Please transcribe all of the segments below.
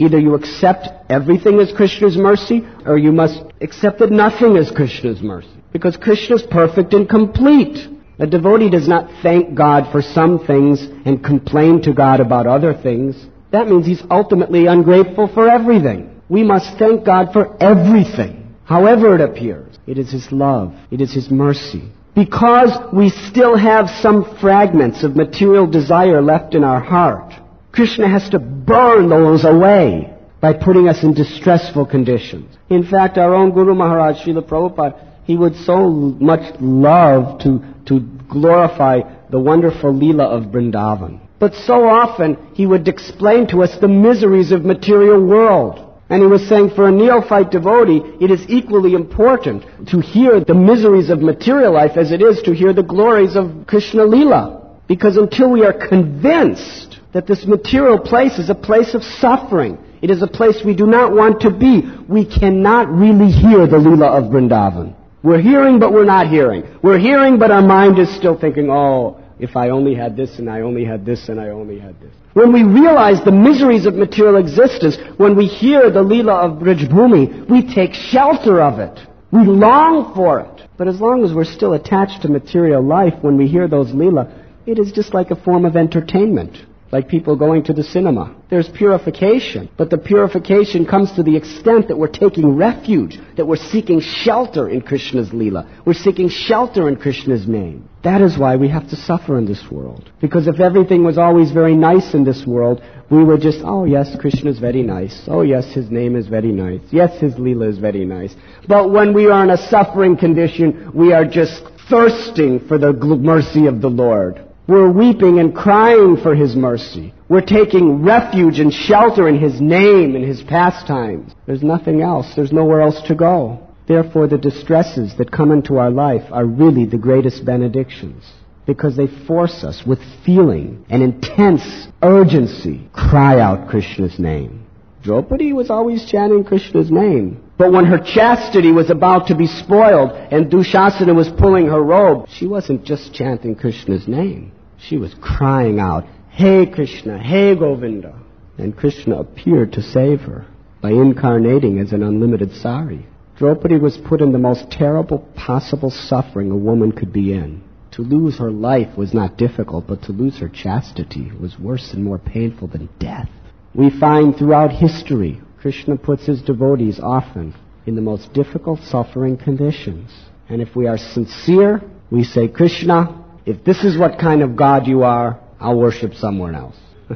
Either you accept everything as Krishna's mercy, or you must accept that nothing is Krishna's mercy. Because Krishna is perfect and complete. A devotee does not thank God for some things and complain to God about other things. That means he's ultimately ungrateful for everything. We must thank God for everything, however it appears. It is His love. It is His mercy. Because we still have some fragments of material desire left in our heart, Krishna has to burn those away by putting us in distressful conditions. In fact, our own Guru Maharaj, Srila Prabhupada, he would so much love to, to glorify the wonderful Leela of Vrindavan. But so often he would explain to us the miseries of material world. And he was saying for a neophyte devotee, it is equally important to hear the miseries of material life as it is to hear the glories of Krishna Lila. Because until we are convinced that this material place is a place of suffering, it is a place we do not want to be, we cannot really hear the Lila of Vrindavan. We're hearing, but we're not hearing. We're hearing, but our mind is still thinking, oh, if I only had this and I only had this and I only had this. When we realize the miseries of material existence, when we hear the Leela of Brijbhumi, we take shelter of it. We long for it. But as long as we're still attached to material life, when we hear those Leela, it is just like a form of entertainment like people going to the cinema. There's purification, but the purification comes to the extent that we're taking refuge, that we're seeking shelter in Krishna's Leela. We're seeking shelter in Krishna's name. That is why we have to suffer in this world. Because if everything was always very nice in this world, we would just, oh yes, Krishna is very nice. Oh yes, his name is very nice. Yes, his Leela is very nice. But when we are in a suffering condition, we are just thirsting for the mercy of the Lord. We're weeping and crying for His mercy. We're taking refuge and shelter in His name and His pastimes. There's nothing else. There's nowhere else to go. Therefore, the distresses that come into our life are really the greatest benedictions because they force us with feeling and intense urgency cry out Krishna's name. Draupadi was always chanting Krishna's name. But when her chastity was about to be spoiled and Dushasana was pulling her robe, she wasn't just chanting Krishna's name. She was crying out, Hey Krishna, Hey Govinda. And Krishna appeared to save her by incarnating as an unlimited sari. Draupadi was put in the most terrible possible suffering a woman could be in. To lose her life was not difficult, but to lose her chastity was worse and more painful than death. We find throughout history, Krishna puts his devotees often in the most difficult suffering conditions. And if we are sincere, we say, Krishna, if this is what kind of God you are, I'll worship someone else.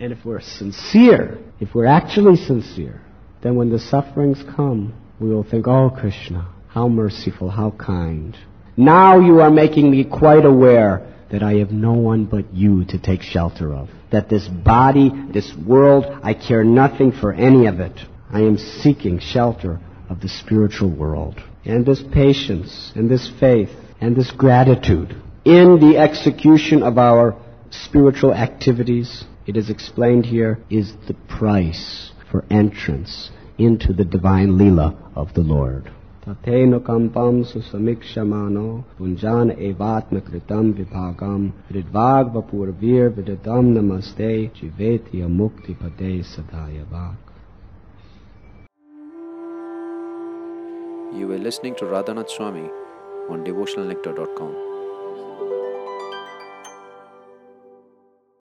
and if we're sincere, if we're actually sincere, then when the sufferings come, we will think, oh Krishna, how merciful, how kind. Now you are making me quite aware that I have no one but you to take shelter of. That this body, this world, I care nothing for any of it. I am seeking shelter of the spiritual world. And this patience and this faith and this gratitude in the execution of our spiritual activities, it is explained here, is the price for entrance into the divine Leela of the Lord. तथेन कम्पम सुसमीक्षमानो पुञ्जान एवात्म कृतम विभागम हृद्वाग वपूर्वीर विदतम नमस्ते जीवेति मुक्ति पते सदाय You were listening to Radhanath Swami on devotionalnectar.com.